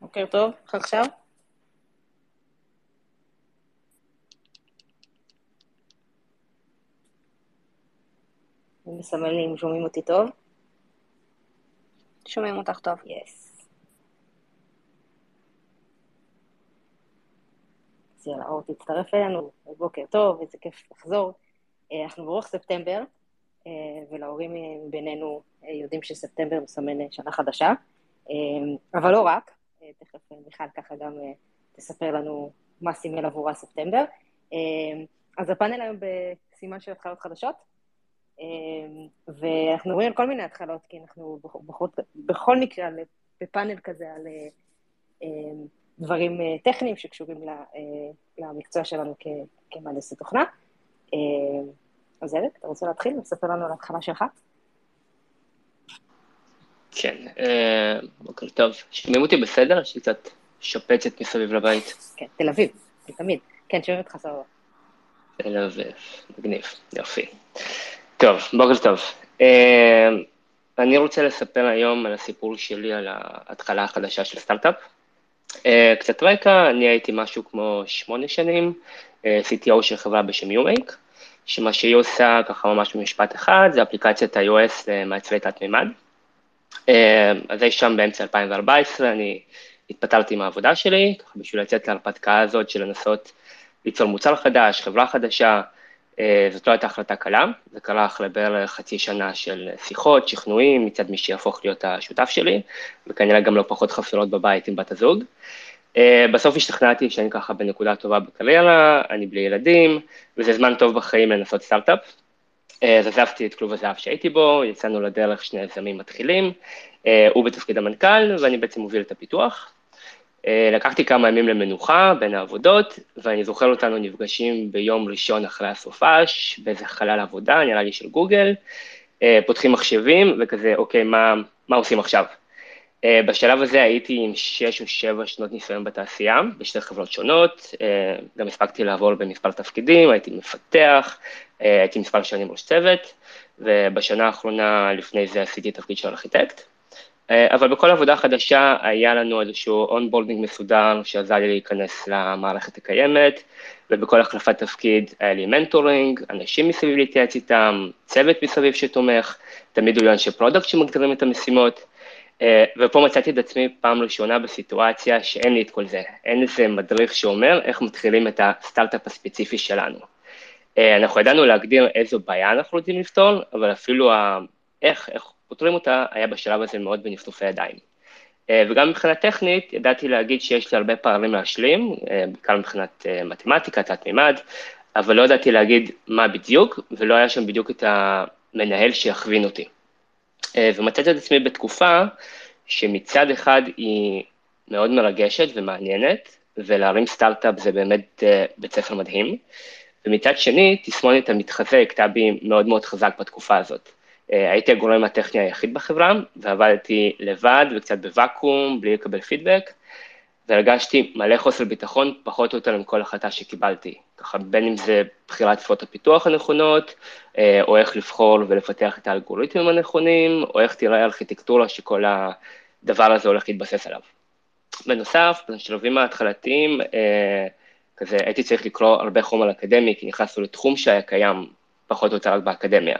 בוקר טוב, איך עכשיו? מסמל לי אם שומעים אותי טוב. שומעים אותך טוב. יס. אז יאללה, אור תצטרף אלינו, בוקר טוב, איזה כיף לחזור. אה, אנחנו ברוח ספטמבר, אה, ולהורים בינינו אה, יודעים שספטמבר מסמן שנה חדשה, אבל לא רק, תכף מיכל ככה גם תספר לנו מה סימל עבורה ספטמבר. אז הפאנל היום בסימן של התחלות חדשות, ואנחנו מדברים על כל מיני התחלות, כי אנחנו בכל, בכל מקרה בפאנל כזה על דברים טכניים שקשורים למקצוע שלנו כמהנדסי תוכנה. אז אלק, אתה רוצה להתחיל? לספר לנו על ההתחלה שלך? כן, אה, בוקר טוב. שומעים אותי בסדר? יש לי קצת שפצת מסביב לבית. כן, תל אביב, תמיד. כן, שומעים אותך סבבה. תל אביב, מגניב, יופי. טוב, בוקר טוב. אה, אני רוצה לספר היום על הסיפור שלי על ההתחלה החדשה של סטארט-אפ. אה, קצת רקע, אני הייתי משהו כמו שמונה שנים, CTO של חברה בשם UMake, שמה שהיא עושה, ככה ממש במשפט אחד, זה אפליקציית iOS למעצבי תת-מימד. אה, אז אי שם באמצע 2014 אני התפטרתי מהעבודה שלי, ככה בשביל לצאת להרפתקה הזאת של לנסות ליצור מוצר חדש, חברה חדשה, אה, זאת לא הייתה החלטה קלה, זה קרה אחרי בערך חצי שנה של שיחות, שכנועים, מצד מי שיהפוך להיות השותף שלי, וכנראה גם לא פחות חפירות בבית עם בת הזוג. אה, בסוף השתכנעתי שאני ככה בנקודה טובה בקריירה, אני בלי ילדים, וזה זמן טוב בחיים לנסות סטארט-אפ. אה, אז עזבתי את כלוב הזהב שהייתי בו, יצאנו לדרך שני יזמים מתחילים, אה, הוא בתפקיד המנכ"ל ואני בעצם מוביל את הפיתוח. אה, לקחתי כמה ימים למנוחה בין העבודות, ואני זוכר אותנו נפגשים ביום ראשון אחרי הסופש, באיזה חלל עבודה, נראה לי של גוגל, פותחים מחשבים וכזה, אוקיי, מה, מה עושים עכשיו? בשלב הזה הייתי עם שש או שבע שנות ניסיון בתעשייה, בשתי חברות שונות, גם הספקתי לעבור במספר תפקידים, הייתי מפתח, אה, הייתי מספר שנים ראש צוות, ובשנה האחרונה לפני זה עשיתי תפקיד של ארכיטקט. אה, אבל בכל עבודה חדשה היה לנו איזשהו onboarding מסודר שעזר לי להיכנס למערכת הקיימת, ובכל החלפת תפקיד היה לי mentoring, אנשים מסביב להתייעץ איתם, צוות מסביב שתומך, תמיד היו אנשי product שמגדירים את המשימות, אה, ופה מצאתי את עצמי פעם ראשונה בסיטואציה שאין לי את כל זה, אין איזה מדריך שאומר איך מתחילים את הסטארט-אפ הספציפי שלנו. אה, אנחנו ידענו להגדיר איזו בעיה אנחנו רוצים לפתור, אבל אפילו איך, איך פותרים אותה, היה בשלב הזה מאוד בנפנופי ידיים. אה, וגם מבחינה טכנית, ידעתי להגיד שיש לי הרבה פערים להשלים, אה, בעיקר מבחינת מתמטיקה, תת מימד, אבל לא ידעתי להגיד מה בדיוק, ולא היה שם בדיוק את המנהל שיכווין אותי. ומצאתי את עצמי בתקופה שמצד אחד היא מאוד מרגשת ומעניינת, ולהרים סטארט-אפ זה באמת בית ספר מדהים, ומצד שני, תסמונת המתחזה הכתה בי מאוד מאוד חזק בתקופה הזאת. אה, הייתי הגורם הטכני היחיד בחברה, ועבדתי לבד וקצת בוואקום, בלי לקבל פידבק, והרגשתי מלא חוסר ביטחון, פחות או יותר עם כל החלטה שקיבלתי. ככה בין אם זה בחירת צפות הפיתוח הנכונות, אה, או איך לבחור ולפתח את האלגוריתמים הנכונים, או איך תראה ארכיטקטורה שכל הדבר הזה הולך להתבסס עליו. בנוסף, בשלבים ההתחלתיים, אה, כזה הייתי צריך לקרוא הרבה חומר אקדמי, כי נכנסנו לתחום שהיה קיים פחות או יותר רק באקדמיה.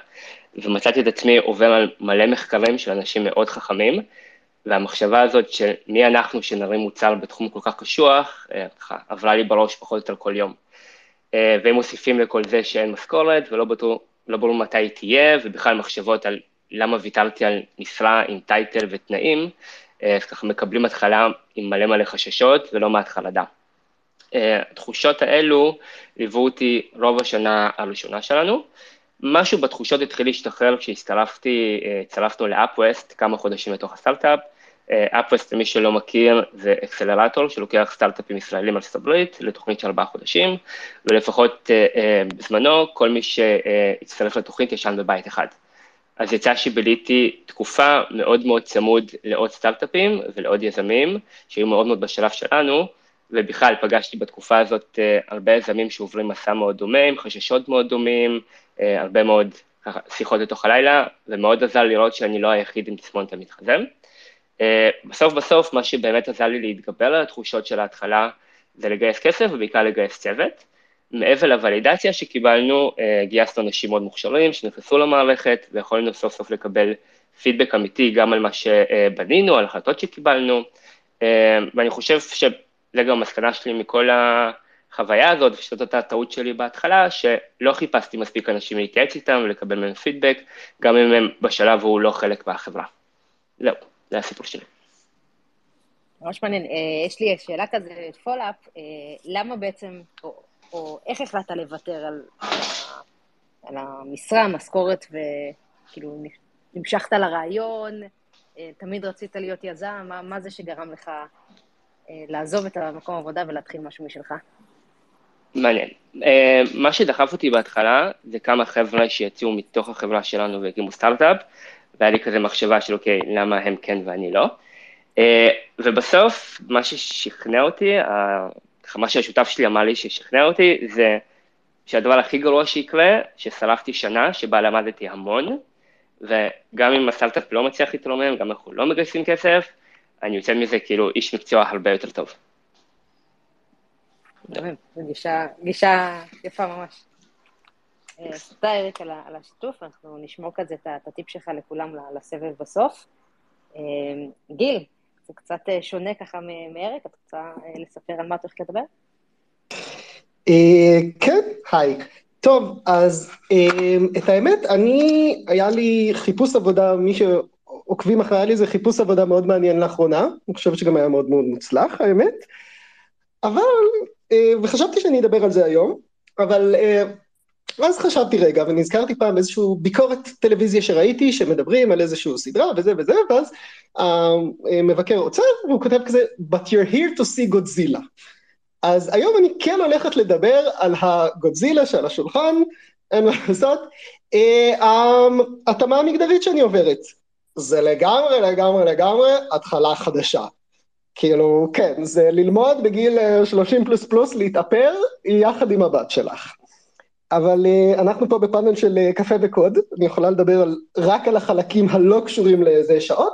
ומצאתי את עצמי עובר על מלא מחקרים של אנשים מאוד חכמים, והמחשבה הזאת של מי אנחנו שנרים מוצר בתחום כל כך קשוח, אה, ככה עברה לי בראש פחות או יותר כל יום. אה, והם מוסיפים לכל זה שאין משכורת ולא ברור, לא ברור מתי היא תהיה, ובכלל מחשבות על למה ויתרתי על משרה עם טייטל ותנאים, אה, אז ככה מקבלים התחלה עם מלא מלא חששות ולא מעט חרדה. התחושות האלו ליוו אותי רוב השנה הראשונה שלנו. משהו בתחושות התחיל להשתחרר כשהצטרפתי, הצטרפנו לאפווסט כמה חודשים לתוך הסטארט-אפ, אפווסט, למי שלא מכיר, זה אקסלרטור שלוקח סטארט-אפים ישראלים ארצות הברית לתוכנית של ארבעה חודשים, ולפחות בזמנו, כל מי שהצטרף לתוכנית ישן בבית אחד. אז יצא שביליתי תקופה מאוד מאוד צמוד לעוד סטארט-אפים ולעוד יזמים, שהיו מאוד מאוד בשלב שלנו, ובכלל פגשתי בתקופה הזאת הרבה יזמים שעוברים מסע מאוד דומה, עם חששות מאוד דומים, הרבה מאוד שיחות לתוך הלילה, ומאוד עזר לראות שאני לא היחיד עם תסמונת המתחזם. בסוף בסוף, מה שבאמת עזר לי להתגבר על התחושות של ההתחלה, זה לגייס כסף ובעיקר לגייס צוות. מעבר לוולידציה שקיבלנו, גייסנו אנשים מאוד מוכשרים שנכנסו למערכת ויכולנו סוף סוף לקבל פידבק אמיתי גם על מה שבנינו, על החלטות שקיבלנו, ואני חושב שזה גם המסקנה שלי מכל החוויה הזאת, ושזאת אותה טעות שלי בהתחלה, שלא חיפשתי מספיק אנשים להתייעץ איתם ולקבל מהם פידבק, גם אם הם בשלב ההוא לא חלק מהחברה. זהו, זה הסיפור שלי. ממש מעניין. יש לי שאלה כזה, follow up, למה בעצם, או, או איך החלטת לוותר על, על המשרה, המשכורת, וכאילו נמשכת לרעיון, תמיד רצית להיות יזם, מה, מה זה שגרם לך לעזוב את המקום העבודה ולהתחיל משהו משלך? מעניין. מה שדחף אותי בהתחלה זה כמה חבר'ה שיצאו מתוך החברה שלנו והקימו סטארט-אפ, והיה לי כזה מחשבה של אוקיי, למה הם כן ואני לא. ובסוף, מה ששכנע אותי, מה שהשותף שלי אמר לי ששכנע אותי, זה שהדבר הכי גרוע שיקרה, ששרפתי שנה שבה למדתי המון, וגם אם הסטארט-אפ לא מצליח להתרומם, גם אנחנו לא מגייסים כסף, אני יוצא מזה כאילו איש מקצוע הרבה יותר טוב. גישה, גישה יפה ממש. תודה אריק על השיתוף, אנחנו נשמור כזה את הטיפ שלך לכולם לסבב בסוף. גיל, זה קצת שונה ככה מאריק, את רוצה לספר על מה את הולכת לדבר? כן, היי. טוב, אז את האמת, אני, היה לי חיפוש עבודה, מי שעוקבים אחרי, היה לי איזה חיפוש עבודה מאוד מעניין לאחרונה, אני חושב שגם היה מאוד מאוד מוצלח, האמת, אבל, וחשבתי שאני אדבר על זה היום, אבל ואז חשבתי רגע, ונזכרתי פעם איזשהו ביקורת טלוויזיה שראיתי, שמדברים על איזשהו סדרה וזה וזה, ואז המבקר עוצר, והוא כותב כזה, But you're here to see Godzilla. אז היום אני כן הולכת לדבר על הגודזילה שעל השולחן, אין מה לעשות, ההתאמה המגדרית שאני עוברת. זה לגמרי, לגמרי, לגמרי התחלה חדשה. כאילו, כן, זה ללמוד בגיל 30 פלוס פלוס להתאפר יחד עם הבת שלך. אבל uh, אנחנו פה בפאנל של uh, קפה וקוד, אני יכולה לדבר על, רק על החלקים הלא קשורים לאיזה שעות,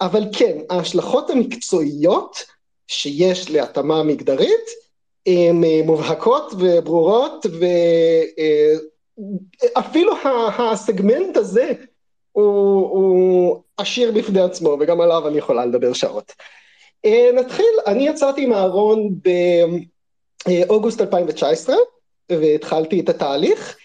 אבל כן, ההשלכות המקצועיות שיש להתאמה מגדרית, הן uh, מובהקות וברורות, ואפילו הסגמנט הזה הוא, הוא עשיר בפני עצמו, וגם עליו אני יכולה לדבר שעות. נתחיל, אני יצאתי עם אהרון באוגוסט 2019, והתחלתי את התהליך,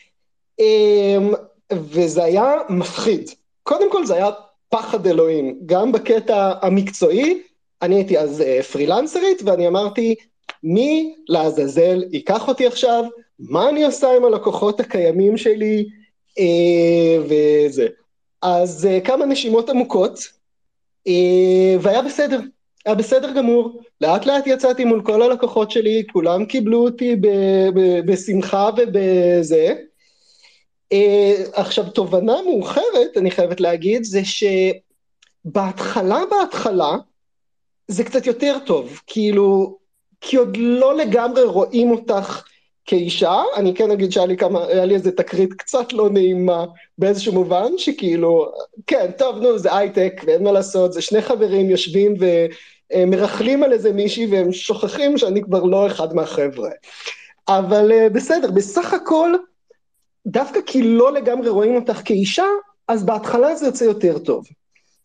וזה היה מפחיד. קודם כל זה היה פחד אלוהים, גם בקטע המקצועי, אני הייתי אז פרילנסרית ואני אמרתי, מי לעזאזל ייקח אותי עכשיו, מה אני עושה עם הלקוחות הקיימים שלי, וזה. אז כמה נשימות עמוקות, והיה בסדר. היה בסדר גמור, לאט לאט יצאתי מול כל הלקוחות שלי, כולם קיבלו אותי בשמחה ובזה. עכשיו, תובנה מאוחרת, אני חייבת להגיד, זה שבהתחלה, בהתחלה, זה קצת יותר טוב, כאילו, כי עוד לא לגמרי רואים אותך כאישה, אני כן אגיד שהיה לי כמה, היה לי איזה תקרית קצת לא נעימה באיזשהו מובן, שכאילו, כן, טוב, נו, זה הייטק, ואין מה לעשות, זה שני חברים יושבים ומרכלים על איזה מישהי, והם שוכחים שאני כבר לא אחד מהחבר'ה. אבל בסדר, בסך הכל, דווקא כי לא לגמרי רואים אותך כאישה, אז בהתחלה זה יוצא יותר טוב.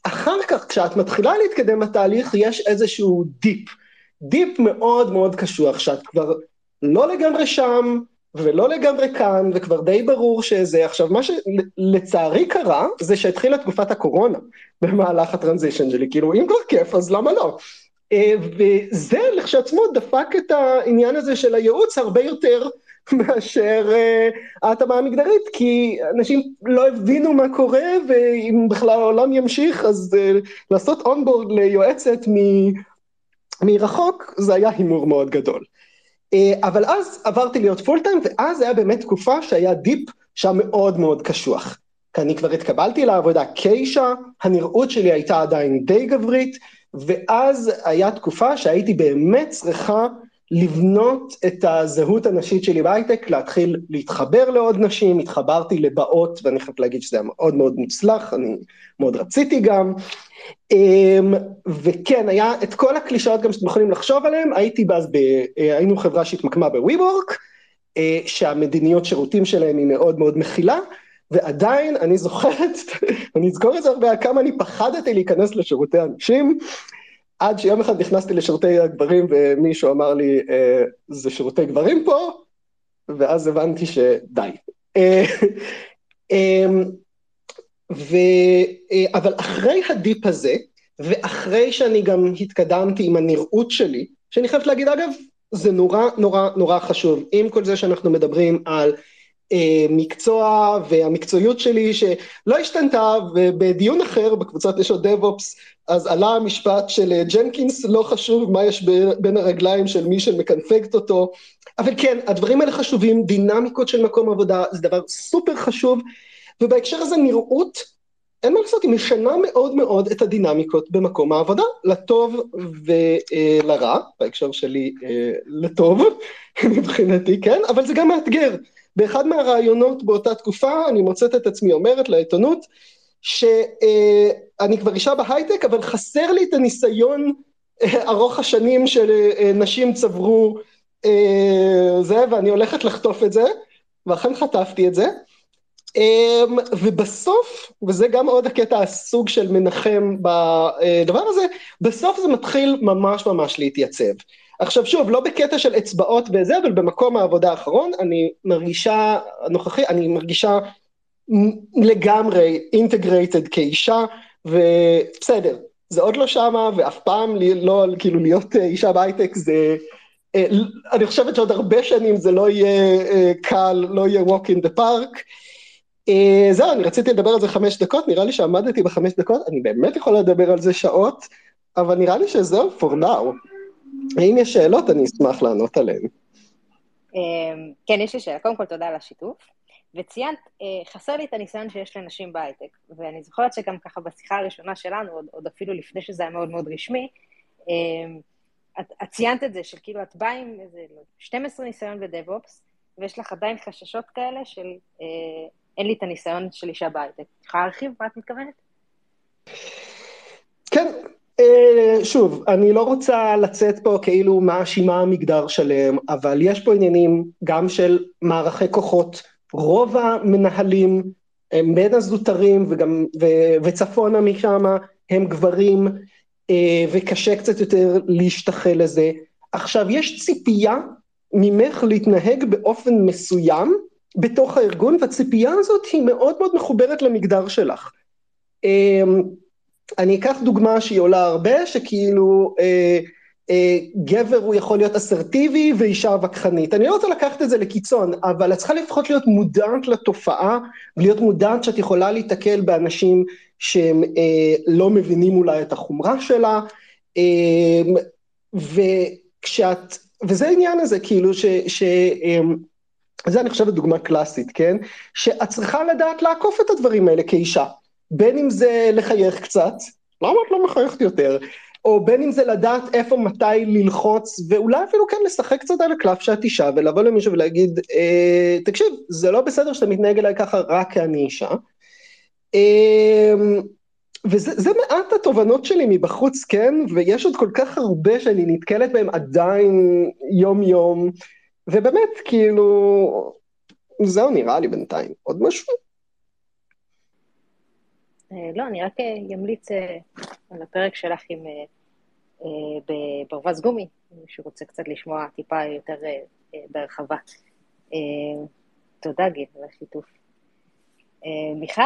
אחר כך, כשאת מתחילה להתקדם בתהליך, יש איזשהו dip. dip מאוד מאוד קשוח, שאת כבר לא לגמרי שם, ולא לגמרי כאן, וכבר די ברור שזה. עכשיו, מה שלצערי קרה, זה שהתחילה תקופת הקורונה במהלך ה transition שלי. כאילו, אם כבר כיף, אז למה לא? וזה לכשעצמו דפק את העניין הזה של הייעוץ הרבה יותר, מאשר ההתאמה המגדרית, כי אנשים לא הבינו מה קורה, ואם בכלל העולם ימשיך, אז לעשות onboard ליועצת מרחוק, זה היה הימור מאוד גדול. אבל אז עברתי להיות full time, ואז היה באמת תקופה שהיה dip שהיה מאוד מאוד קשוח. כי אני כבר התקבלתי לעבודה כאישה, הנראות שלי הייתה עדיין די גברית, ואז היה תקופה שהייתי באמת צריכה לבנות את הזהות הנשית שלי בהייטק, להתחיל להתחבר לעוד נשים, התחברתי לבאות, ואני חייב להגיד שזה היה מאוד מאוד מוצלח, אני מאוד רציתי גם. אמ, וכן, היה את כל הקלישאות גם שאתם יכולים לחשוב עליהן, הייתי אז, ב, אה, היינו חברה שהתמקמה בווי-וורק, אה, שהמדיניות שירותים שלהם היא מאוד מאוד מכילה, ועדיין אני זוכרת, אני אזכור את זה הרבה, כמה אני פחדתי להיכנס לשירותי אנשים, עד שיום אחד נכנסתי לשירותי הגברים ומישהו אמר לי, אה, זה שירותי גברים פה, ואז הבנתי שדי. ו... אה, אבל אחרי הדיפ הזה, ואחרי שאני גם התקדמתי עם הנראות שלי, שאני חייבת להגיד, אגב, זה נורא נורא נורא חשוב, עם כל זה שאנחנו מדברים על אה, מקצוע והמקצועיות שלי שלא השתנתה ובדיון אחר בקבוצת נשות דב-אופס אז עלה המשפט של אה, ג'נקינס לא חשוב מה יש בין הרגליים של מי שמקנפגת אותו. אבל כן הדברים האלה חשובים דינמיקות של מקום עבודה זה דבר סופר חשוב ובהקשר הזה נראות אין מה לעשות היא משנה מאוד מאוד את הדינמיקות במקום העבודה לטוב ולרע בהקשר שלי לטוב מבחינתי כן? אבל זה גם מאתגר. באחד מהרעיונות באותה תקופה אני מוצאת את עצמי אומרת לעיתונות שאני כבר אישה בהייטק אבל חסר לי את הניסיון ארוך השנים שנשים צברו זה ואני הולכת לחטוף את זה ואכן חטפתי את זה ובסוף, וזה גם עוד הקטע הסוג של מנחם בדבר הזה, בסוף זה מתחיל ממש ממש להתייצב. עכשיו שוב, לא בקטע של אצבעות וזה, אבל במקום העבודה האחרון, אני מרגישה, הנוכחי, אני מרגישה לגמרי אינטגרייטד כאישה, ובסדר, זה עוד לא שמה, ואף פעם לא, כאילו להיות אישה בהייטק זה, אה, אני חושבת שעוד הרבה שנים זה לא יהיה אה, קל, לא יהיה walk in the park. אה, זהו, אני רציתי לדבר על זה חמש דקות, נראה לי שעמדתי בחמש דקות, אני באמת יכול לדבר על זה שעות, אבל נראה לי שזהו for now. אם יש שאלות, אני אשמח לענות עליהן. אמ, כן, יש לי שאלה. קודם כל, תודה על השיתוף. וציינת, אה, חסר לי את הניסיון שיש לנשים בהייטק, ואני זוכרת שגם ככה בשיחה הראשונה שלנו, עוד, עוד אפילו לפני שזה היה מאוד מאוד רשמי, את, את ציינת את זה, של כאילו את באה עם איזה 12 לא, ניסיון בדב-אופס, ויש לך עדיין חששות כאלה של אה, אין לי את הניסיון של אישה בהייטק. את יכולה להרחיב מה את מתכוונת? כן, אה, שוב, אני לא רוצה לצאת פה כאילו מאשימה מגדר שלם, אבל יש פה עניינים גם של מערכי כוחות. רוב המנהלים הם בין הזוטרים וגם, ו, וצפונה משם הם גברים, אה, וקשה קצת יותר להשתחל לזה. עכשיו, יש ציפייה ממך להתנהג באופן מסוים בתוך הארגון, והציפייה הזאת היא מאוד מאוד מחוברת למגדר שלך. אה, אני אקח דוגמה שהיא עולה הרבה, שכאילו אה, אה, גבר הוא יכול להיות אסרטיבי ואישה וכחנית. אני לא רוצה לקחת את זה לקיצון, אבל את צריכה לפחות להיות מודעת לתופעה, ולהיות מודעת שאת יכולה להיתקל באנשים שהם אה, לא מבינים אולי את החומרה שלה, אה, וכשאת, וזה העניין הזה, כאילו, ש... ש אה, זה אני חושבת דוגמה קלאסית, כן? שאת צריכה לדעת לעקוף את הדברים האלה כאישה. בין אם זה לחייך קצת, למה את לא מחייכת יותר? או בין אם זה לדעת איפה, מתי ללחוץ, ואולי אפילו כן לשחק קצת על הקלף שאת אישה, ולבוא למישהו ולהגיד, אה, תקשיב, זה לא בסדר שאתה מתנהג אליי ככה רק כי אני אישה. אה, וזה מעט התובנות שלי מבחוץ, כן? ויש עוד כל כך הרבה שאני נתקלת בהם עדיין יום-יום, ובאמת, כאילו, זהו נראה לי בינתיים. עוד משהו? אה, לא, אני רק אמליץ אה, אה, על הפרק שלך עם ברווז גומי, מי שרוצה קצת לשמוע טיפה יותר בהרחבה. תודה, גיל, על השיתוף. מיכל,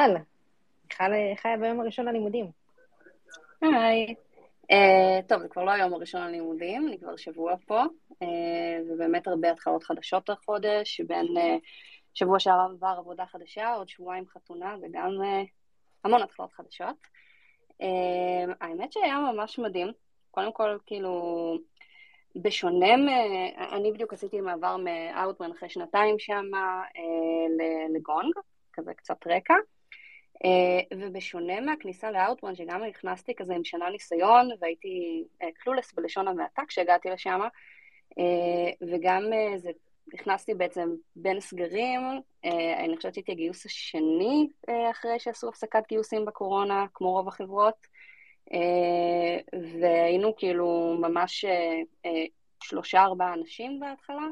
מיכל, איך היה ביום הראשון ללימודים? היי. Uh, טוב, זה כבר לא היום הראשון ללימודים, אני כבר שבוע פה, uh, ובאמת הרבה התחלות חדשות החודש, בין uh, שבוע שעבר עבודה חדשה, עוד שבועיים חתונה, וגם uh, המון התחלות חדשות. Uh, האמת שהיה ממש מדהים. קודם כל, כאילו, בשונה מ... אני בדיוק עשיתי מעבר מאוטמן אחרי שנתיים שם uh, לגונג, כזה קצת רקע. Uh, ובשונה מהכניסה לאאוטמן, שגם נכנסתי כזה עם שנה ניסיון, והייתי קלולס uh, בלשון המעטה כשהגעתי לשם, uh, וגם זה, נכנסתי בעצם בין סגרים, אני חושבת שהייתי הגיוס השני אחרי שעשו הפסקת גיוסים בקורונה, כמו רוב החברות, והיינו כאילו ממש שלושה-ארבעה אנשים בהתחלה,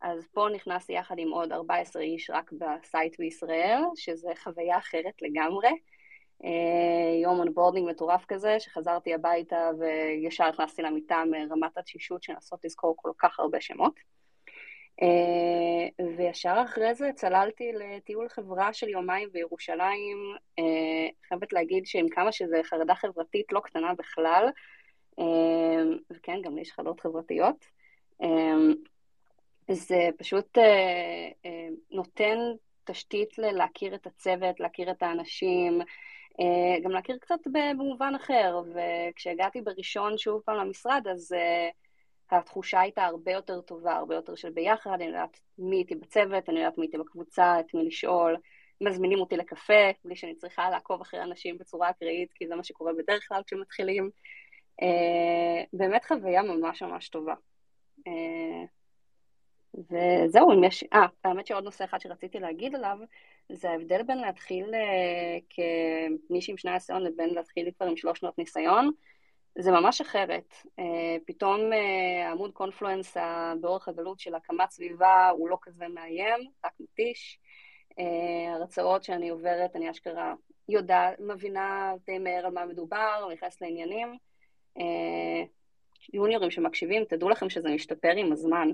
אז פה נכנסתי יחד עם עוד 14 איש רק ב site בישראל, שזה חוויה אחרת לגמרי. אה, יום onboarding מטורף כזה, שחזרתי הביתה וישר נכנסתי למיטה מרמת התשישות של לנסות לזכור כל כך הרבה שמות. אה, וישר אחרי זה צללתי לטיול חברה של יומיים בירושלים. אה, חייבת להגיד שעם כמה שזה חרדה חברתית לא קטנה בכלל, וכן, גם לי יש חרדות חברתיות. זה פשוט אה, אה, נותן תשתית להכיר את הצוות, להכיר את האנשים, אה, גם להכיר קצת במובן אחר. וכשהגעתי בראשון שוב פעם למשרד, אז uh, התחושה הייתה הרבה יותר טובה, הרבה יותר של ביחד, אני יודעת מי איתי בצוות, אני יודעת מי איתי בקבוצה, את מי לשאול. מזמינים אותי לקפה, בלי שאני צריכה לעקוב אחרי אנשים בצורה אקראית, כי זה מה שקורה בדרך כלל כשמתחילים. Uh, באמת חוויה ממש ממש טובה. Uh, וזהו, אם יש... אה, האמת שעוד נושא אחד שרציתי להגיד עליו, זה ההבדל בין להתחיל אה, כמישהי עם שני ניסיון לבין להתחיל כבר עם שלוש שנות ניסיון. זה ממש אחרת. אה, פתאום אה, עמוד קונפלואנס באורך הגלות של הקמת סביבה הוא לא כזה מאיים, רק מתיש. הרצאות שאני עוברת, אני אשכרה יודעת, מבינה די מהר על מה מדובר, נכנס לעניינים. יוניורים שמקשיבים, תדעו לכם שזה משתפר עם הזמן.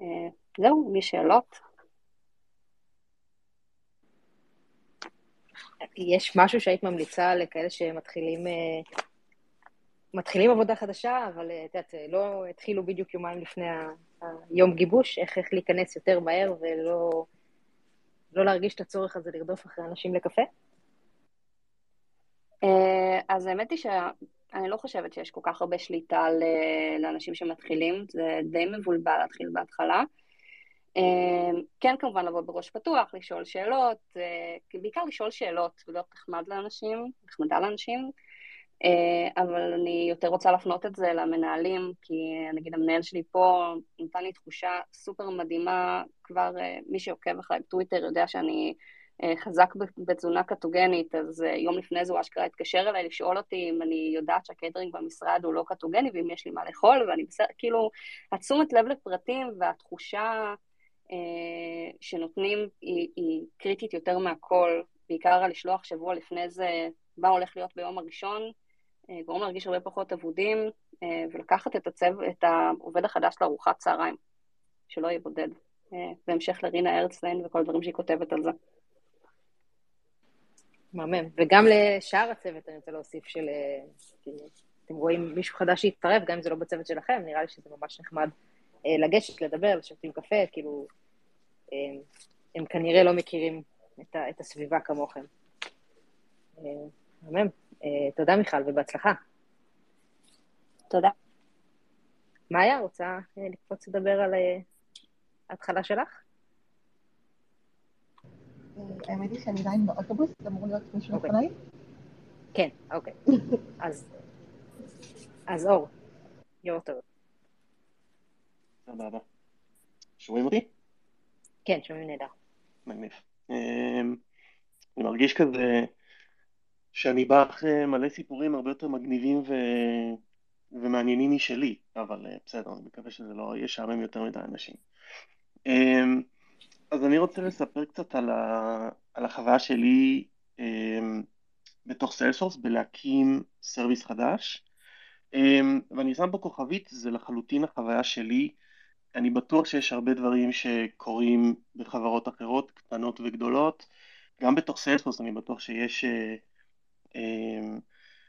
אה, זהו, מי שאלות? יש משהו שהיית ממליצה לכאלה שמתחילים אה, מתחילים עבודה חדשה, אבל אה, את יודעת, לא התחילו בדיוק יומיים לפני היום גיבוש, איך, איך להיכנס יותר מהר ולא לא להרגיש את הצורך הזה לרדוף אחרי אנשים לקפה? אז האמת היא שה... אני לא חושבת שיש כל כך הרבה שליטה לאנשים שמתחילים, זה די מבולבל להתחיל בהתחלה. אמ, כן, כמובן לבוא בראש פתוח, לשאול שאלות, אה, בעיקר לשאול שאלות ולהיות נחמד לאנשים, נחמדה לאנשים, אה, אבל אני יותר רוצה להפנות את זה למנהלים, כי נגיד המנהל שלי פה נתן לי תחושה סופר מדהימה, כבר אה, מי שעוקב אחריי בטוויטר יודע שאני אה, חזק בתזונה קטוגנית, אז אה, יום לפני זה הוא אשכרה התקשר אליי לשאול אותי אם אני יודעת שהקייטרינג במשרד הוא לא קטוגני ואם יש לי מה לאכול, ואני בסדר, כאילו, התשומת לב לפרטים והתחושה אה, שנותנים היא, היא קריטית יותר מהכל, בעיקר לשלוח שבוע לפני זה מה הולך להיות ביום הראשון, אה, גורם להרגיש הרבה פחות אבודים, אה, ולקחת את, הצו, את העובד החדש לארוחת צהריים, שלא יהיה בודד. אה, בהמשך לרינה ארצליין וכל הדברים שהיא כותבת על זה. מהמם. וגם לשאר הצוות אני רוצה להוסיף של... אה, אתם רואים מישהו חדש שהתערב, גם אם זה לא בצוות שלכם, נראה לי שזה ממש נחמד אה, לגשת, לדבר, לשבת עם קפה, כאילו, אה, הם כנראה לא מכירים את, ה, את הסביבה כמוכם. מהמם. תודה, מיכל, ובהצלחה. תודה. מאיה, רוצה לקפוץ לדבר על ההתחלה שלך? האמת היא שאני עדיין באוטובוס, זה אמור להיות מישהו אוקיי. לפניי. כן, אוקיי. אז אור, יור טוב. סבבה. שומעים אותי? כן, שומעים נהדר. מגניב. אמ, אני מרגיש כזה שאני בא אחרי מלא סיפורים הרבה יותר מגניבים ו... ומעניינים משלי, אבל אה, בסדר, אני מקווה שזה לא ישעמם יותר מדי אנשים. אמ, אז אני רוצה לספר קצת על, ה, על החוויה שלי אה, בתוך Salesforce בלהקים service חדש. אה, ואני שם פה כוכבית, זה לחלוטין החוויה שלי. אני בטוח שיש הרבה דברים שקורים בחברות אחרות, קטנות וגדולות. גם בתוך Salesforce אני בטוח שיש אה, אה,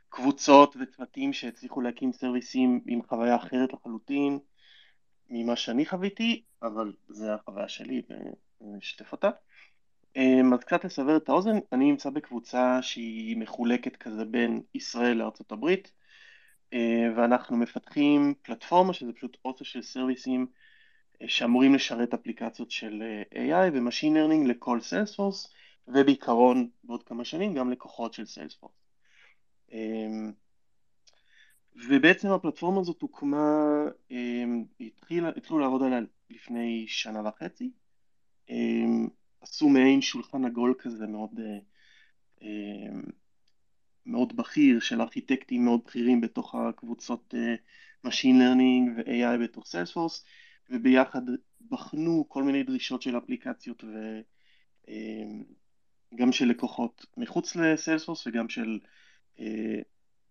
קבוצות וצוותים שהצליחו להקים סרוויסים עם חוויה אחרת לחלוטין ממה שאני חוויתי, אבל זה החוויה שלי ונשתף אותה. אמ, אז קצת לסבר את האוזן, אני נמצא בקבוצה שהיא מחולקת כזה בין ישראל לארצות הברית, אה, ואנחנו מפתחים פלטפורמה שזה פשוט אוסף של סרוויסים אה, שאמורים לשרת אפליקציות של AI ו-Machine Learning לכל Salesforce, ובעיקרון בעוד כמה שנים גם לקוחות של Salesforce. אמ, ובעצם הפלטפורמה הזאת הוקמה, אמ, התחילו לעבוד עליה לפני שנה וחצי, עשו מעין שולחן עגול כזה מאוד, מאוד בכיר של ארכיטקטים מאוד בכירים בתוך הקבוצות Machine Learning ו-AI בתוך Salesforce וביחד בחנו כל מיני דרישות של אפליקציות וגם של לקוחות מחוץ לסיילספורס וגם של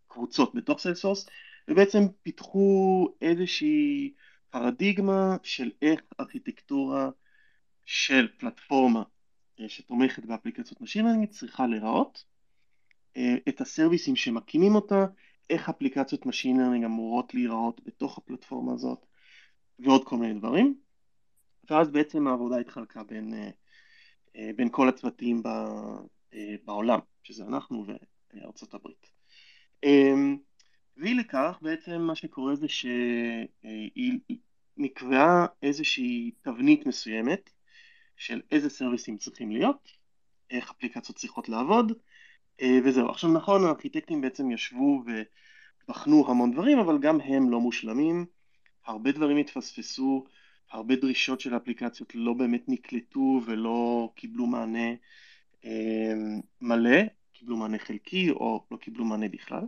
קבוצות בתוך סיילספורס ובעצם פיתחו איזושהי פרדיגמה של איך ארכיטקטורה של פלטפורמה אה, שתומכת באפליקציות Machine Learning צריכה להיראות, אה, את הסרוויסים שמקימים אותה, איך אפליקציות Machine Learning אמורות להיראות בתוך הפלטפורמה הזאת ועוד כל מיני דברים ואז בעצם העבודה התחלקה בין, אה, בין כל הצוותים בעולם, שזה אנחנו וארצות הברית. אמ, ואי לכך בעצם מה שקורה זה שהיא נקבעה איזושהי תבנית מסוימת של איזה סרוויסים צריכים להיות, איך אפליקציות צריכות לעבוד אה, וזהו. עכשיו נכון הארכיטקטים בעצם ישבו ובחנו המון דברים אבל גם הם לא מושלמים, הרבה דברים התפספסו, הרבה דרישות של אפליקציות לא באמת נקלטו ולא קיבלו מענה אמ, מלא קיבלו מענה חלקי או לא קיבלו מענה בכלל.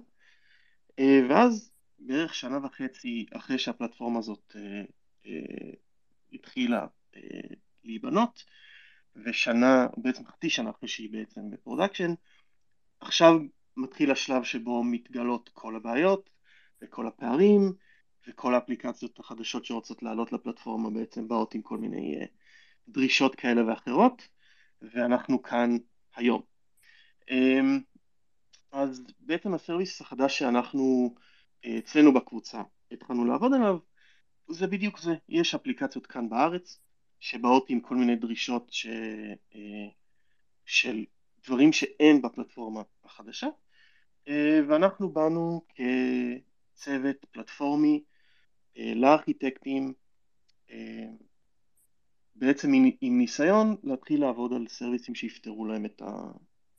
אה, ואז בערך שנה וחצי אחרי שהפלטפורמה הזאת אה, אה, התחילה להיבנות, ושנה, בעצם חצי שנה אחרי שהיא בעצם ב production, עכשיו מתחיל השלב שבו מתגלות כל הבעיות וכל הפערים וכל האפליקציות החדשות שרוצות לעלות לפלטפורמה בעצם באות עם כל מיני דרישות כאלה ואחרות ואנחנו כאן היום. אמ, אז בעצם הסרוויס החדש שאנחנו אה, אצלנו בקבוצה התחלנו לעבוד עליו זה בדיוק זה, יש אפליקציות כאן בארץ שבאות עם כל מיני דרישות ש... אה, של דברים שאין בפלטפורמה החדשה. אה, ואנחנו באנו כצוות פלטפורמי לארכיטקטים בעצם עם, ניסיון להתחיל לעבוד על סרוויסים שיפתרו להם את, ה,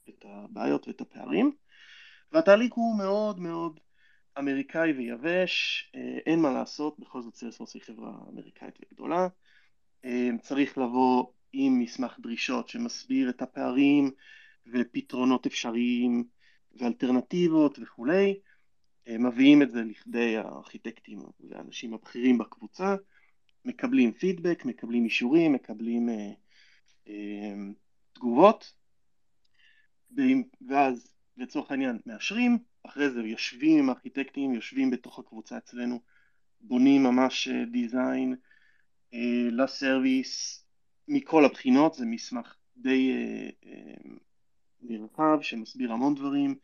את הבעיות ואת הפערים. והתהליך הוא מאוד מאוד אמריקאי ויבש, אה, אין מה לעשות, בכל זאת סיילספורס היא חברה אמריקאית וגדולה, אה, צריך לבוא עם מסמך דרישות שמסביר את הפערים ופתרונות אפשריים ואלטרנטיבות וכולי, אה, מביאים את זה לכדי הארכיטקטים והאנשים הבכירים בקבוצה, מקבלים פידבק, מקבלים אישורים, מקבלים אה, אה, תגובות, ואז לצורך העניין מאשרים, אחרי זה יושבים עם ארכיטקטים, יושבים בתוך הקבוצה אצלנו, בונים ממש דיזיין אה, לסרוויס מכל הבחינות, זה מסמך די אה, אה, נרחב שמסביר המון דברים,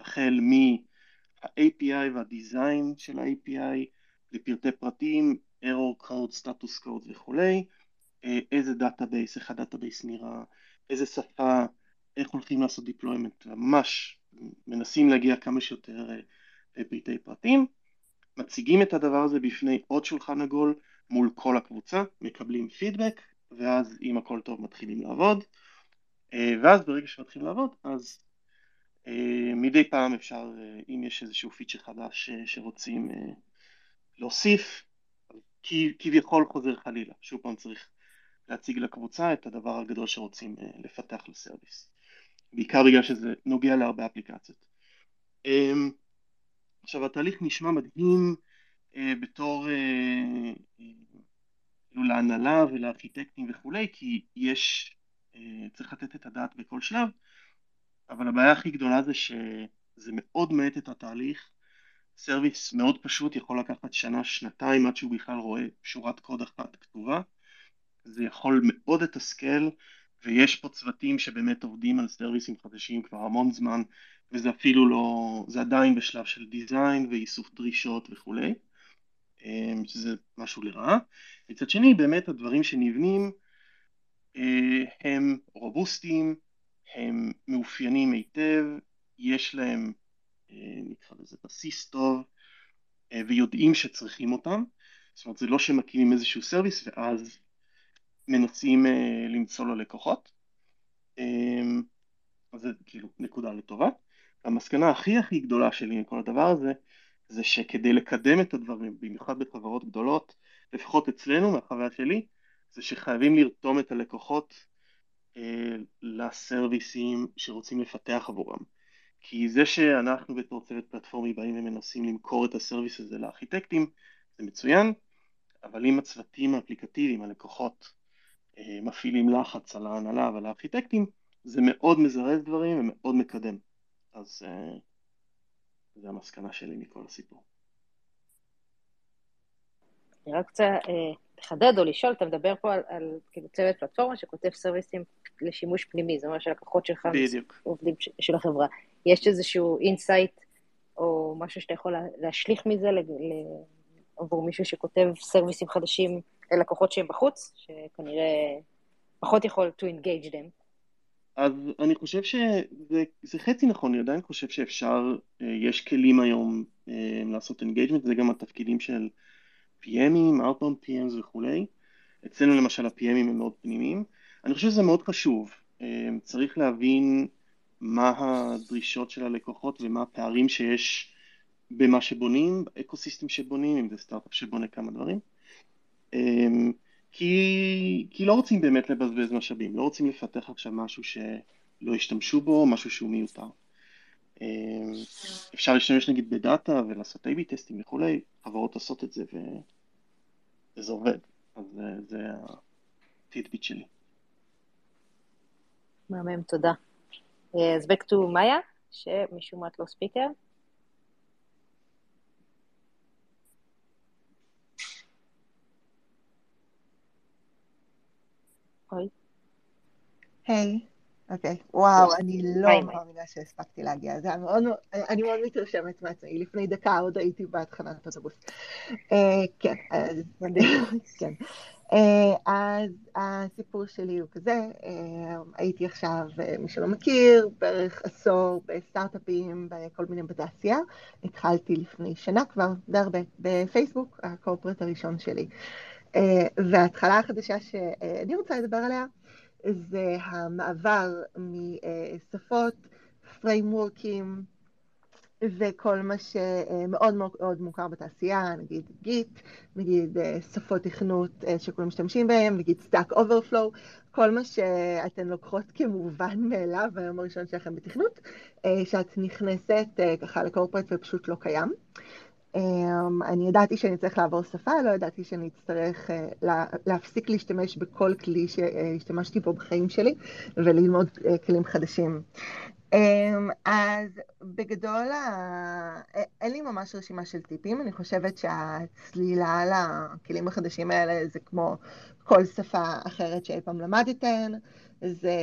החל מה-API והדיזיין של ה-API לפרטי פרטים, error code, status code וכולי, אה, איזה database, איך ה-database נראה, איזה שפה איך הולכים לעשות deployment, ממש מנסים להגיע כמה שיותר אה, לפרטי פרטים, מציגים את הדבר הזה בפני עוד שולחן עגול מול כל הקבוצה, מקבלים פידבק, ואז אם הכל טוב מתחילים לעבוד, אה, ואז ברגע שמתחילים לעבוד, אז אה, מדי פעם אפשר, אם יש איזשהו פיצ'ר חדש שרוצים להוסיף, כביכול חוזר חלילה, שוב פעם צריך להציג לקבוצה את הדבר הגדול שרוצים לפתח לסרוויס. בעיקר בגלל שזה נוגע להרבה אפליקציות. עכשיו התהליך נשמע מדהים אה, בתור אה, אה, כאילו להנהלה ולארכיטקטים וכולי, כי יש, צריך לתת את הדעת בכל שלב, אבל הבעיה הכי גדולה זה שזה מאוד מאט את התהליך, service מאוד פשוט יכול לקחת שנה, שנתיים עד שהוא בכלל רואה שורת קוד אחת כתובה, זה יכול מאוד לתסכל ויש פה צוותים שבאמת עובדים על services חדשים כבר המון זמן וזה אפילו לא, זה עדיין בשלב של design ואיסוף דרישות וכולי, שזה משהו לרעה. מצד שני, באמת הדברים שנבנים הם robustיים, הם מאופיינים היטב, יש להם, נקרא לזה בסיס טוב, ויודעים שצריכים אותם. זאת אומרת, זה לא שמקימים איזשהו service ואז מנסים למצוא לו לקוחות. אז זה כאילו נקודה לטובה. המסקנה הכי הכי גדולה שלי מכל הדבר הזה, זה שכדי לקדם את הדברים, במיוחד בחברות גדולות, לפחות אצלנו, מהחוויה שלי, זה שחייבים לרתום את הלקוחות אה, לסרוויסים שרוצים לפתח עבורם. כי זה שאנחנו בתור צוות פלטפורמי באים ומנסים למכור את הסרוויס הזה לארכיטקטים, זה מצוין, אבל אם הצוותים האפליקטיביים, הלקוחות, אה, מפעילים לחץ על ההנהלה ועל הארכיטקטים, זה מאוד מזרז דברים ומאוד מקדם. אז uh, זה המסקנה שלי מכל הסיפור. אני רק רוצה uh, לחדד או לשאול, אתה מדבר פה על, על כאילו צוות פלטפורמה שכותב services לשימוש פנימי, זאת אומרת שלקוחות שלך בדיוק. עובדים ש, של החברה. יש איזשהו insight או משהו שאתה יכול להשליך מזה ל, ל, עבור מישהו שכותב services חדשים ללקוחות שהם בחוץ, שכנראה פחות יכול to engage them. אז אני חושב שזה חצי נכון, אני עדיין חושב שאפשר, אה, יש כלים היום אה, לעשות engagement, זה גם התפקידים של PMים, Outbound PMs וכולי. אצלנו למשל ה-PMים הם מאוד פנימיים. אני חושב שזה מאוד חשוב, אה, צריך להבין מה הדרישות של הלקוחות ומה הפערים שיש במה שבונים, ב-ecosystem שבונים, אם זה סטארט-אפ שבונה כמה דברים. כי, כי לא רוצים באמת לבזבז משאבים, לא רוצים לפתח עכשיו משהו שלא ישתמשו בו, משהו שהוא מיותר. אמ, אפשר להשתמש נגיד בדאטה ולעשות A-B טסטים וכולי, חברות עושות את זה. וזה עובד, אז זה, הטיטביט שלי. מהמם, תודה. אז back to מאיה, שמשום מה את לא ספיקר. היי. אוקיי, וואו, אני לא מאמינה שהספקתי להגיע, זה היה מאוד, אני מאוד מתרשמת מעצמי, לפני דקה עוד הייתי בהתחנת אוטובוס. אה, כן, אז כן. אה, אז הסיפור שלי הוא כזה, אה, הייתי עכשיו, מי שלא מכיר, בערך עשור בסטארט-אפים, בכל מיני בתעשייה. התחלתי לפני שנה כבר, די הרבה, בפייסבוק, הקורפרט הראשון שלי. וההתחלה החדשה שאני רוצה לדבר עליה זה המעבר משפות, frameworkים וכל מה שמאוד מאוד מוכר בתעשייה, נגיד Git, נגיד אה, שפות תכנות אה, שכולם משתמשים בהם, נגיד Stack Overflow, כל מה שאתן לוקחות כמובן מאליו ביום הראשון שלכם בתכנות, שאת נכנסת ככה ל-corporate ופשוט לא קיים. Um, אני ידעתי שאני צריך לעבור שפה, לא ידעתי שאני אצטרך לה, להפסיק להשתמש בכל כלי שהשתמשתי בו בחיים שלי וללמוד uh, כלים חדשים. Um, אז בגדול, אין לי ממש רשימה של טיפים, אני חושבת שהצלילה לכלים החדשים האלה זה כמו כל שפה אחרת שאי פעם למדתן, זה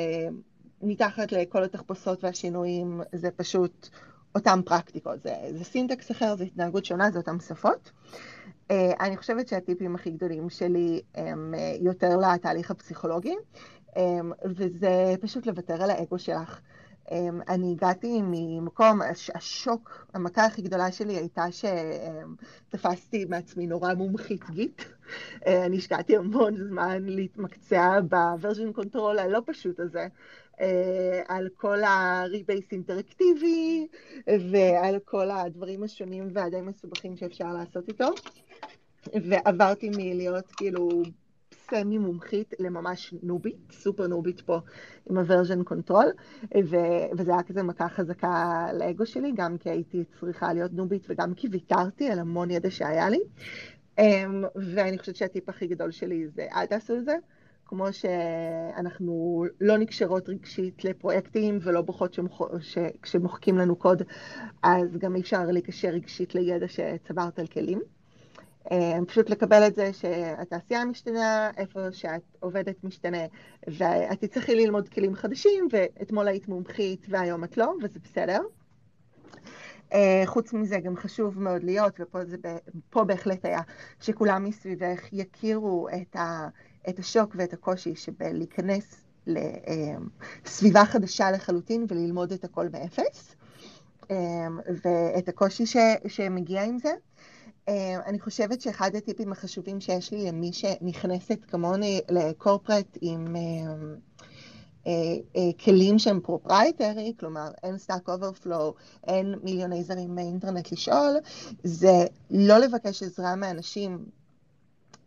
מתחת לכל התחפושות והשינויים, זה פשוט אותן פרקטיקות, זה, זה syntax אחר, זה התנהגות שונה, זה אותן שפות. Uh, אני חושבת שהטיפים הכי גדולים שלי הם uh, יותר לתהליך הפסיכולוגי, um, וזה פשוט לוותר על האגו שלך. Um, אני הגעתי ממקום, הש, השוק, המכה הכי גדולה שלי הייתה שתפסתי um, מעצמי נורא מומחית Git. Uh, אני השקעתי המון זמן להתמקצע ב-version control הלא פשוט הזה, על כל ה-rebase אינטראקטיבי ועל כל הדברים השונים והדי מסובכים שאפשר לעשות איתו. ועברתי מלהיות כאילו semi מומחית לממש noobית, סופר noobית פה עם ה-version control, וזה היה כזה מכה חזקה לאגו שלי, גם כי הייתי צריכה להיות noobית וגם כי ויתרתי על המון ידע שהיה לי. אמ, ואני חושבת שהטיפ הכי גדול שלי זה אל תעשו את זה. כמו שאנחנו לא נקשרות רגשית לפרויקטים ולא בוכות כשמוחקים לנו קוד, אז גם אי אפשר להיקשר רגשית לידע שצברת על כלים. אה, פשוט לקבל את זה שהתעשייה משתנה, איפה שאת עובדת משתנה, ואת תצטרכי ללמוד כלים חדשים, ואתמול היית מומחית והיום את לא, וזה בסדר. אה, חוץ מזה גם חשוב מאוד להיות, ופה בהחלט היה, שכולם מסביבך יכירו את, ה, את השוק ואת הקושי שבלהיכנס לסביבה חדשה לחלוטין וללמוד את הכל מאפס, ואת הקושי ש, שמגיע עם זה. אני חושבת שאחד הטיפים החשובים שיש לי למי שנכנסת כמוני ל-corporate עם אה, אה, כלים שהם proprietary, כלומר אין Stack Overflow, אין מיליוני זרים מאינטרנט לשאול, זה לא לבקש עזרה מאנשים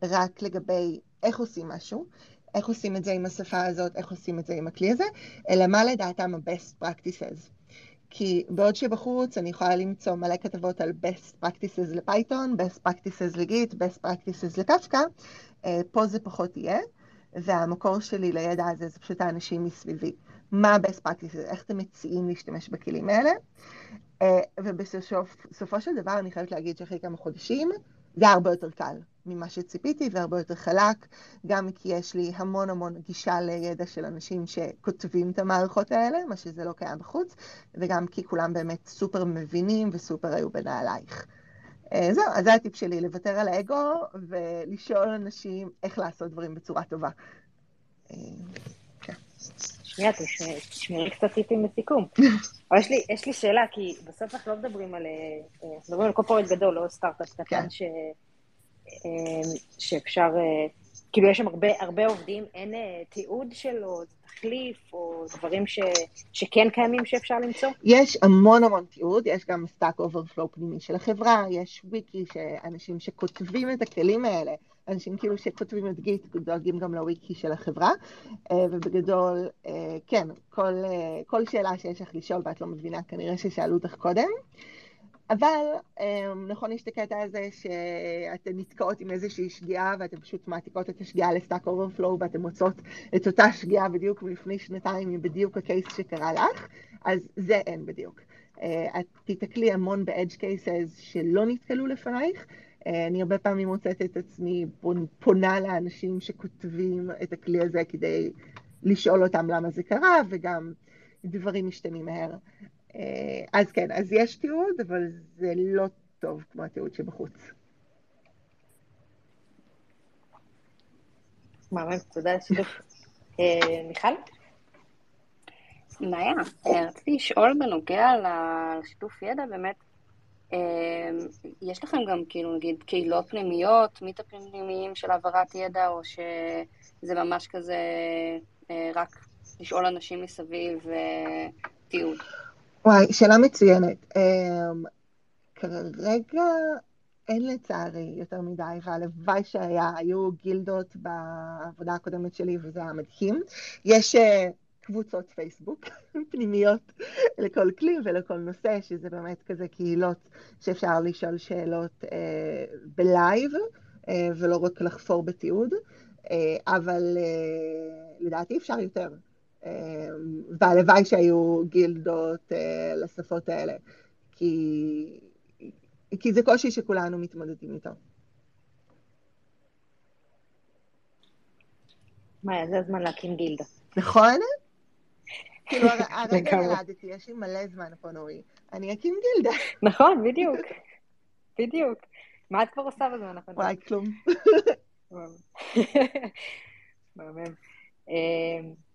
רק לגבי איך עושים משהו, איך עושים את זה עם השפה הזאת, איך עושים את זה עם הכלי הזה, אלא מה לדעתם ה-best practices. כי בעוד שבחוץ אני יכולה למצוא מלא כתבות על best practices לפייתון, best practices לגיט, best practices לקפקא, אה, פה זה פחות יהיה. והמקור שלי לידע הזה זה פשוט האנשים מסביבי. מה ה-best practices, איך אתם מציעים להשתמש בכלים האלה. אה, ובסופו של דבר אני חייבת להגיד שאחרי כמה חודשים זה הרבה יותר קל ממה שציפיתי והרבה יותר חלק, גם כי יש לי המון המון גישה לידע של אנשים שכותבים את המערכות האלה, מה שזה לא קיים בחוץ, וגם כי כולם באמת סופר מבינים וסופר היו בנעלייך. אה, זהו, אז זה הטיפ שלי, לוותר על האגו ולשאול אנשים איך לעשות דברים בצורה טובה. אה, כן. שנייה, תשמעי קצת טיפים לסיכום. אבל יש לי, יש לי שאלה, כי בסוף אנחנו לא מדברים על, אה, אנחנו מדברים על corporate גדול, לא סטארט-אפ קטן כן. ש, שאפשר, כאילו יש שם הרבה, הרבה עובדים, אין תיעוד שלו, תחליף, או דברים ש, שכן קיימים שאפשר למצוא? יש המון המון תיעוד, יש גם Stack Overflow פנימי של החברה, יש וויקי שאנשים שכותבים את הכלים האלה, אנשים כאילו שכותבים את Git, דואגים גם ל-wiki של החברה, אה, ובגדול, אה, כן, כל, אה, כל שאלה שיש לך לשאול ואת לא מבינה, כנראה ששאלו אותך קודם. אבל אמ, נכון יש את הקטע הזה שאתן נתקעות עם איזושהי שגיאה ואתן פשוט מעתיקות את השגיאה ל-Stack Overflow ואתן מוצאות את אותה שגיאה בדיוק מלפני שנתיים עם בדיוק ה-case שקרה לך, אז זה אין בדיוק. אה, את תתקלי המון ב-edge cases שלא נתקלו לפנייך. אה, אני הרבה פעמים מוצאת את עצמי פונה לאנשים שכותבים את הכלי הזה כדי לשאול אותם למה זה קרה, וגם דברים משתנים מהר. אה, אז כן, אז יש תיעוד, אבל זה לא טוב כמו התיעוד שבחוץ. מהמם, תודה על השיתוף. אה, מיכל? נאיה, אה, רציתי לשאול בנוגע לשיתוף ידע, באמת, יש לכם גם כאילו נגיד קהילות פנימיות, מיטאפים פנימיים של העברת ידע, או שזה ממש כזה רק לשאול אנשים מסביב תיעוד? וואי, שאלה מצוינת. Um, כרגע אין לצערי יותר מדי, והלוואי שהיה, היו גילדות בעבודה הקודמת שלי וזה היה מדהים. יש uh, קבוצות פייסבוק פנימיות לכל כלי ולכל נושא, שזה באמת כזה קהילות שאפשר לשאול שאלות uh, בלייב, uh, ולא רק לחפור בתיעוד, uh, אבל uh, לדעתי אפשר יותר. אמ, והלוואי שהיו גילדות אה, לשפות האלה, כי, כי זה קושי שכולנו מתמודדים איתו. מאיה, זה הזמן להקים גילדה. נכון? כאילו, הרגע ילדתי, יש לי מלא זמן פה נורי. אני אקים גילדה. נכון, בדיוק. בדיוק. מה את כבר עושה בזמן האחרון? וואי, כלום. מהמם.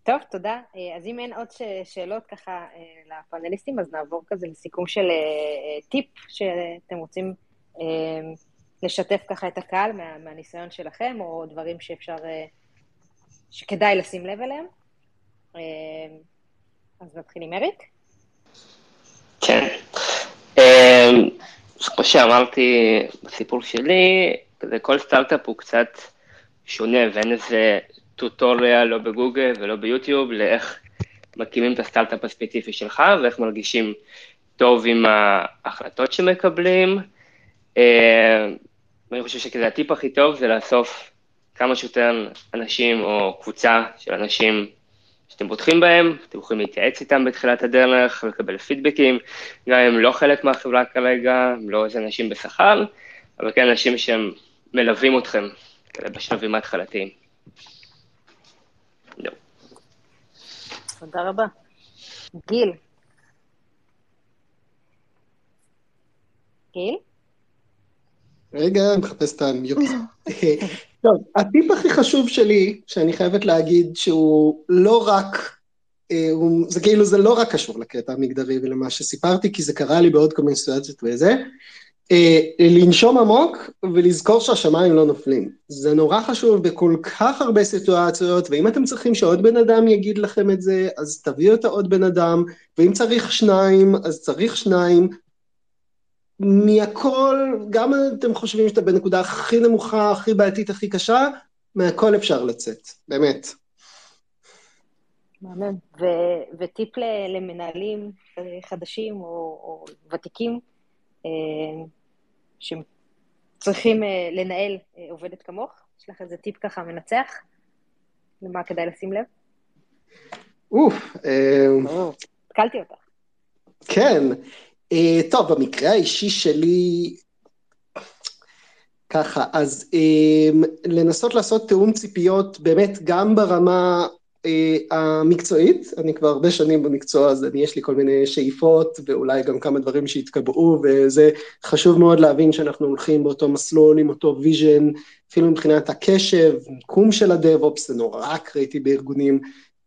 טוב, תודה. אה, אז אם אין עוד שאלות ככה אה, לפאנליסטים, אז נעבור כזה לסיכום של אה, טיפ שאתם רוצים לשתף ככה את הקהל מה, מהניסיון שלכם, או דברים שאפשר, שכדאי לשים לב אליהם. אז נתחיל עם אריק. כן. כמו שאמרתי בסיפור שלי, כל סטארט-אפ הוא קצת שונה ואין איזה טוטוריאל לא בגוגל ולא ביוטיוב לאיך מקימים את הסטארט-אפ הספציפי שלך ואיך מרגישים טוב עם ההחלטות שמקבלים. אה, ואני חושב שכזה הטיפ הכי טוב זה לאסוף כמה שיותר אנשים או קבוצה של אנשים שאתם בוטחים בהם, אתם יכולים להתייעץ איתם בתחילת הדרך, לקבל פידבקים, גם אם לא חלק מהחברה כרגע, הם לא איזה אנשים בשכר, אבל כן אנשים שהם מלווים אתכם בשלבים ההתחלתיים. תודה רבה. גיל. גיל? רגע, אני מחפש את המיוט. טוב, הטיפ הכי חשוב שלי, שאני חייבת להגיד שהוא לא רק, אה, הוא, זה כאילו זה לא רק קשור לקטע המגדרי ולמה שסיפרתי, כי זה קרה לי בעוד כל מיני סיטואציות וזה, לנשום עמוק ולזכור שהשמיים לא נופלים. זה נורא חשוב בכל כך הרבה סיטואציות, ואם אתם צריכים שעוד בן אדם יגיד לכם את זה, אז תביאו את העוד בן אדם, ואם צריך שניים, אז צריך שניים. מהכל, גם אם אתם חושבים שאתה בנקודה הכי נמוכה, הכי בעייתית, הכי קשה, מהכל אפשר לצאת, באמת. מהמם. ו- וטיפ למנהלים חדשים או, או ותיקים, אה, שצריכים אה, לנהל אה, עובדת כמוך? יש לך איזה טיפ ככה מנצח? למה כדאי לשים לב? אוף. התקלתי אותך. כן. טוב, במקרה האישי שלי, ככה, אז לנסות לעשות תיאום ציפיות באמת גם ברמה אה, המקצועית, אני כבר הרבה שנים במקצוע, אז אני, יש לי כל מיני שאיפות ואולי גם כמה דברים שהתקבעו, וזה חשוב מאוד להבין שאנחנו הולכים באותו מסלול עם אותו vision, אפילו מבחינת הקשב, מיקום של ה DevOps, זה נורא קריטי בארגונים,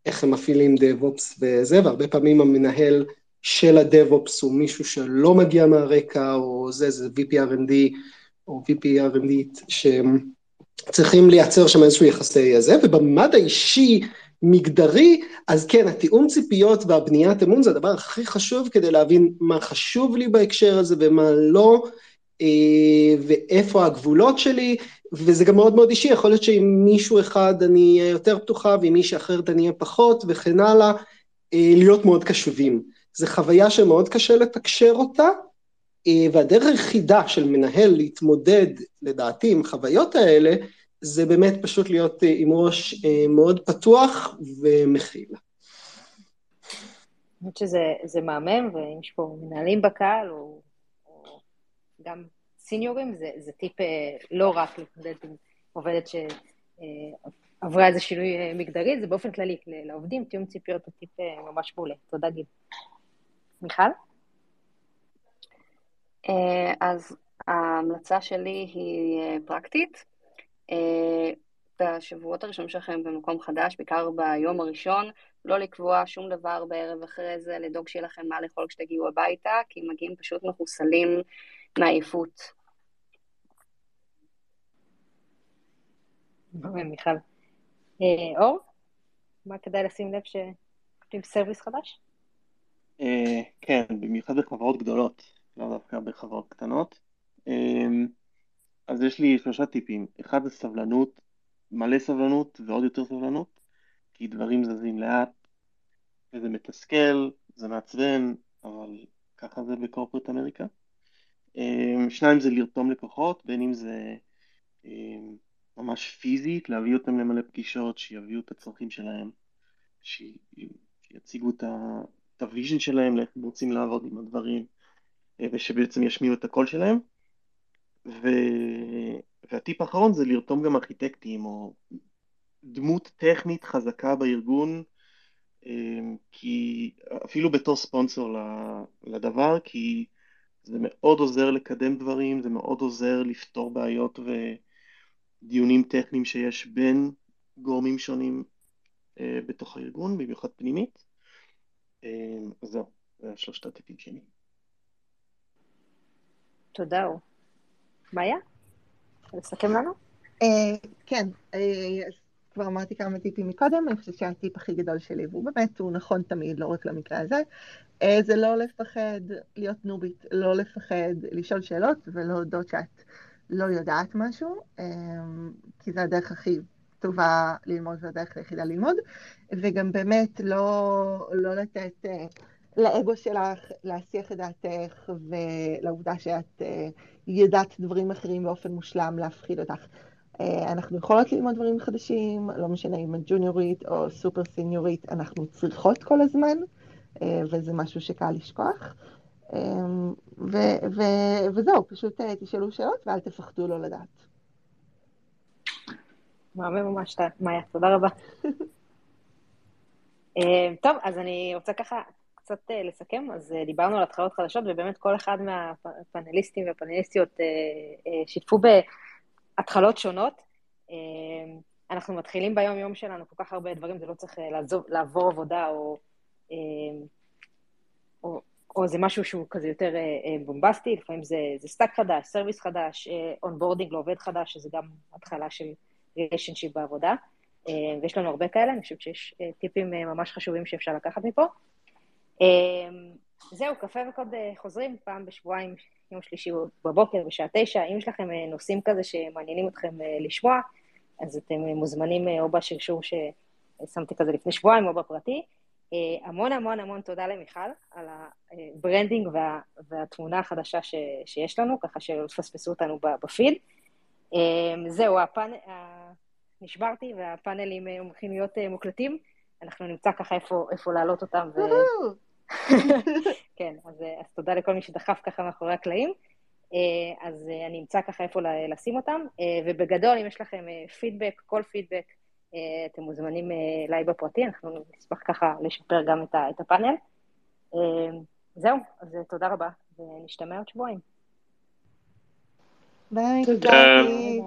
איך הם מפעילים DevOps וזה, והרבה פעמים המנהל של ה DevOps הוא מישהו שלא מגיע מהרקע, או זה, זה VP R&D, או VP R&D, שהם צריכים לייצר שם איזשהו יחסי זה, ובממד האישי, מגדרי, אז כן, התיאום ציפיות והבניית אמון זה הדבר הכי חשוב כדי להבין מה חשוב לי בהקשר הזה ומה לא, אה, ואיפה הגבולות שלי, וזה גם מאוד מאוד אישי, יכול להיות שעם מישהו אחד אני אהיה יותר פתוחה ועם מישהי אחרת אני אהיה פחות וכן הלאה, אה, להיות מאוד קשובים. זו חוויה שמאוד קשה לתקשר אותה, אה, והדרך היחידה של מנהל להתמודד, לדעתי, עם החוויות האלה, זה באמת פשוט להיות אה, עם ראש אה, מאוד פתוח ומכיל. אני חושבת שזה מהמם, ואם יש פה מנהלים בקהל, או, או גם סיניורים, זה, זה טיפ אה, לא רק להתמודד עם עובדת שעברה איזה שינוי מגדרי, זה באופן כללי, לעובדים, תיאום ציפיות הוא טיפ ממש מעולה. תודה, גיל. מיכל? אז ההמלצה שלי היא פרקטית. אה, בשבועות הראשונים שלכם במקום חדש, בעיקר ביום הראשון, לא לקבוע שום דבר בערב אחרי זה, לדאוג שיהיה לכם מה לאכול כשתגיעו הביתה, כי מגיעים פשוט מחוסלים מעייפות. מיכל. אה, אור, מה כדאי לשים לב שכותבים סרוויס חדש? אה, כן, במיוחד בחברות גדולות, לא דווקא בחברות קטנות. אז יש לי שלושה טיפים. אחד זה סבלנות, מלא סבלנות ועוד יותר סבלנות, כי דברים זזים לאט, וזה מתסכל, זה מעצבן, אבל ככה זה ב corporate America. אמ, שניים זה לרתום לקוחות, בין אם זה אמ, ממש פיזית, להביא אותם למלא פגישות, שיביאו את הצרכים שלהם, שיציגו את ה vision שלהם, לאיך הם רוצים לעבוד עם הדברים, אה, ושבעצם ישמיעו את הקול שלהם. ו... והטיפ האחרון זה לרתום גם ארכיטקטים או דמות טכנית חזקה בארגון, אמ, כי אפילו בתור ספונסור לדבר, כי זה מאוד עוזר לקדם דברים, זה מאוד עוזר לפתור בעיות ודיונים טכניים שיש בין גורמים שונים אה, בתוך הארגון, במיוחד פנימית. אמ, זהו, זה שלושת הטיפים שלי. תודה. מאיה? לסכם לנו? אה, כן, אה, כבר אמרתי כמה טיפים מקודם, אני חושבת שהטיפ הכי גדול שלי, והוא באמת, הוא נכון תמיד, לא רק למקרה הזה, אה, זה לא לפחד להיות נובית, לא לפחד לשאול שאלות ולהודות שאת לא יודעת משהו, כי זה הדרך הכי טובה ללמוד, זו הדרך היחידה ללמוד, וגם באמת לא, לא לתת לאגו שלך להסיח את דעתך ולעובדה שאת ידעת דברים אחרים באופן מושלם להפחיד אותך. אה, אנחנו יכולות ללמוד דברים חדשים, לא משנה אם את ג'וניורית או סופר סיניורית, אנחנו צריכות כל הזמן, אה, וזה משהו שקל לשכוח. אה, ו- ו- וזהו, פשוט תשאלו שאלות ואל תפחדו לא לדעת. מהמם ממש, מאיה, תודה רבה. טוב, אז אני רוצה ככה קצת לסכם, אז דיברנו על התחלות חדשות, ובאמת כל אחד מהפאנליסטים והפאנליסטיות שיתפו בהתחלות שונות. אנחנו מתחילים ביום-יום שלנו כל כך הרבה דברים, זה לא צריך לעזוב, לעבור עבודה או, או, או זה משהו שהוא כזה יותר בומבסטי, לפעמים זה, זה stack חדש, service חדש, onboarding לעובד חדש, שזה גם התחלה של relationship בעבודה. ויש לנו הרבה כאלה, אני חושבת שיש טיפים ממש חשובים שאפשר לקחת מפה. זהו, קפה וקוד חוזרים פעם בשבועיים, יום שלישי בבוקר בשעה תשע. אם יש לכם נושאים כזה שמעניינים אתכם לשמוע, אז אתם מוזמנים או בשרשור ששמתי כזה לפני שבועיים או בפרטי. המון המון המון תודה למיכל על ה branding וה, והתמונה החדשה ש, שיש לנו, ככה שלא תפספסו אותנו בפיד. זהו, הפאנ... נשברתי והפאנלים הולכים להיות מוקלטים, אנחנו נמצא ככה איפה, איפה להעלות אותם. ו... כן, אז, אז תודה לכל מי שדחף ככה מאחורי הקלעים. אז אני אמצא ככה איפה לשים אותם, ובגדול, אם יש לכם פידבק, כל פידבק, אתם מוזמנים אליי בפרטי, אנחנו נשמח ככה לשפר גם את הפאנל. זהו, אז תודה רבה, ונשתמע עוד שבועיים. ביי, תודה.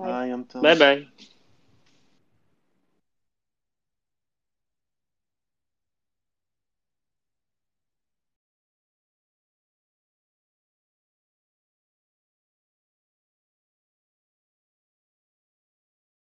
ביי, יום טוב. ביי ביי.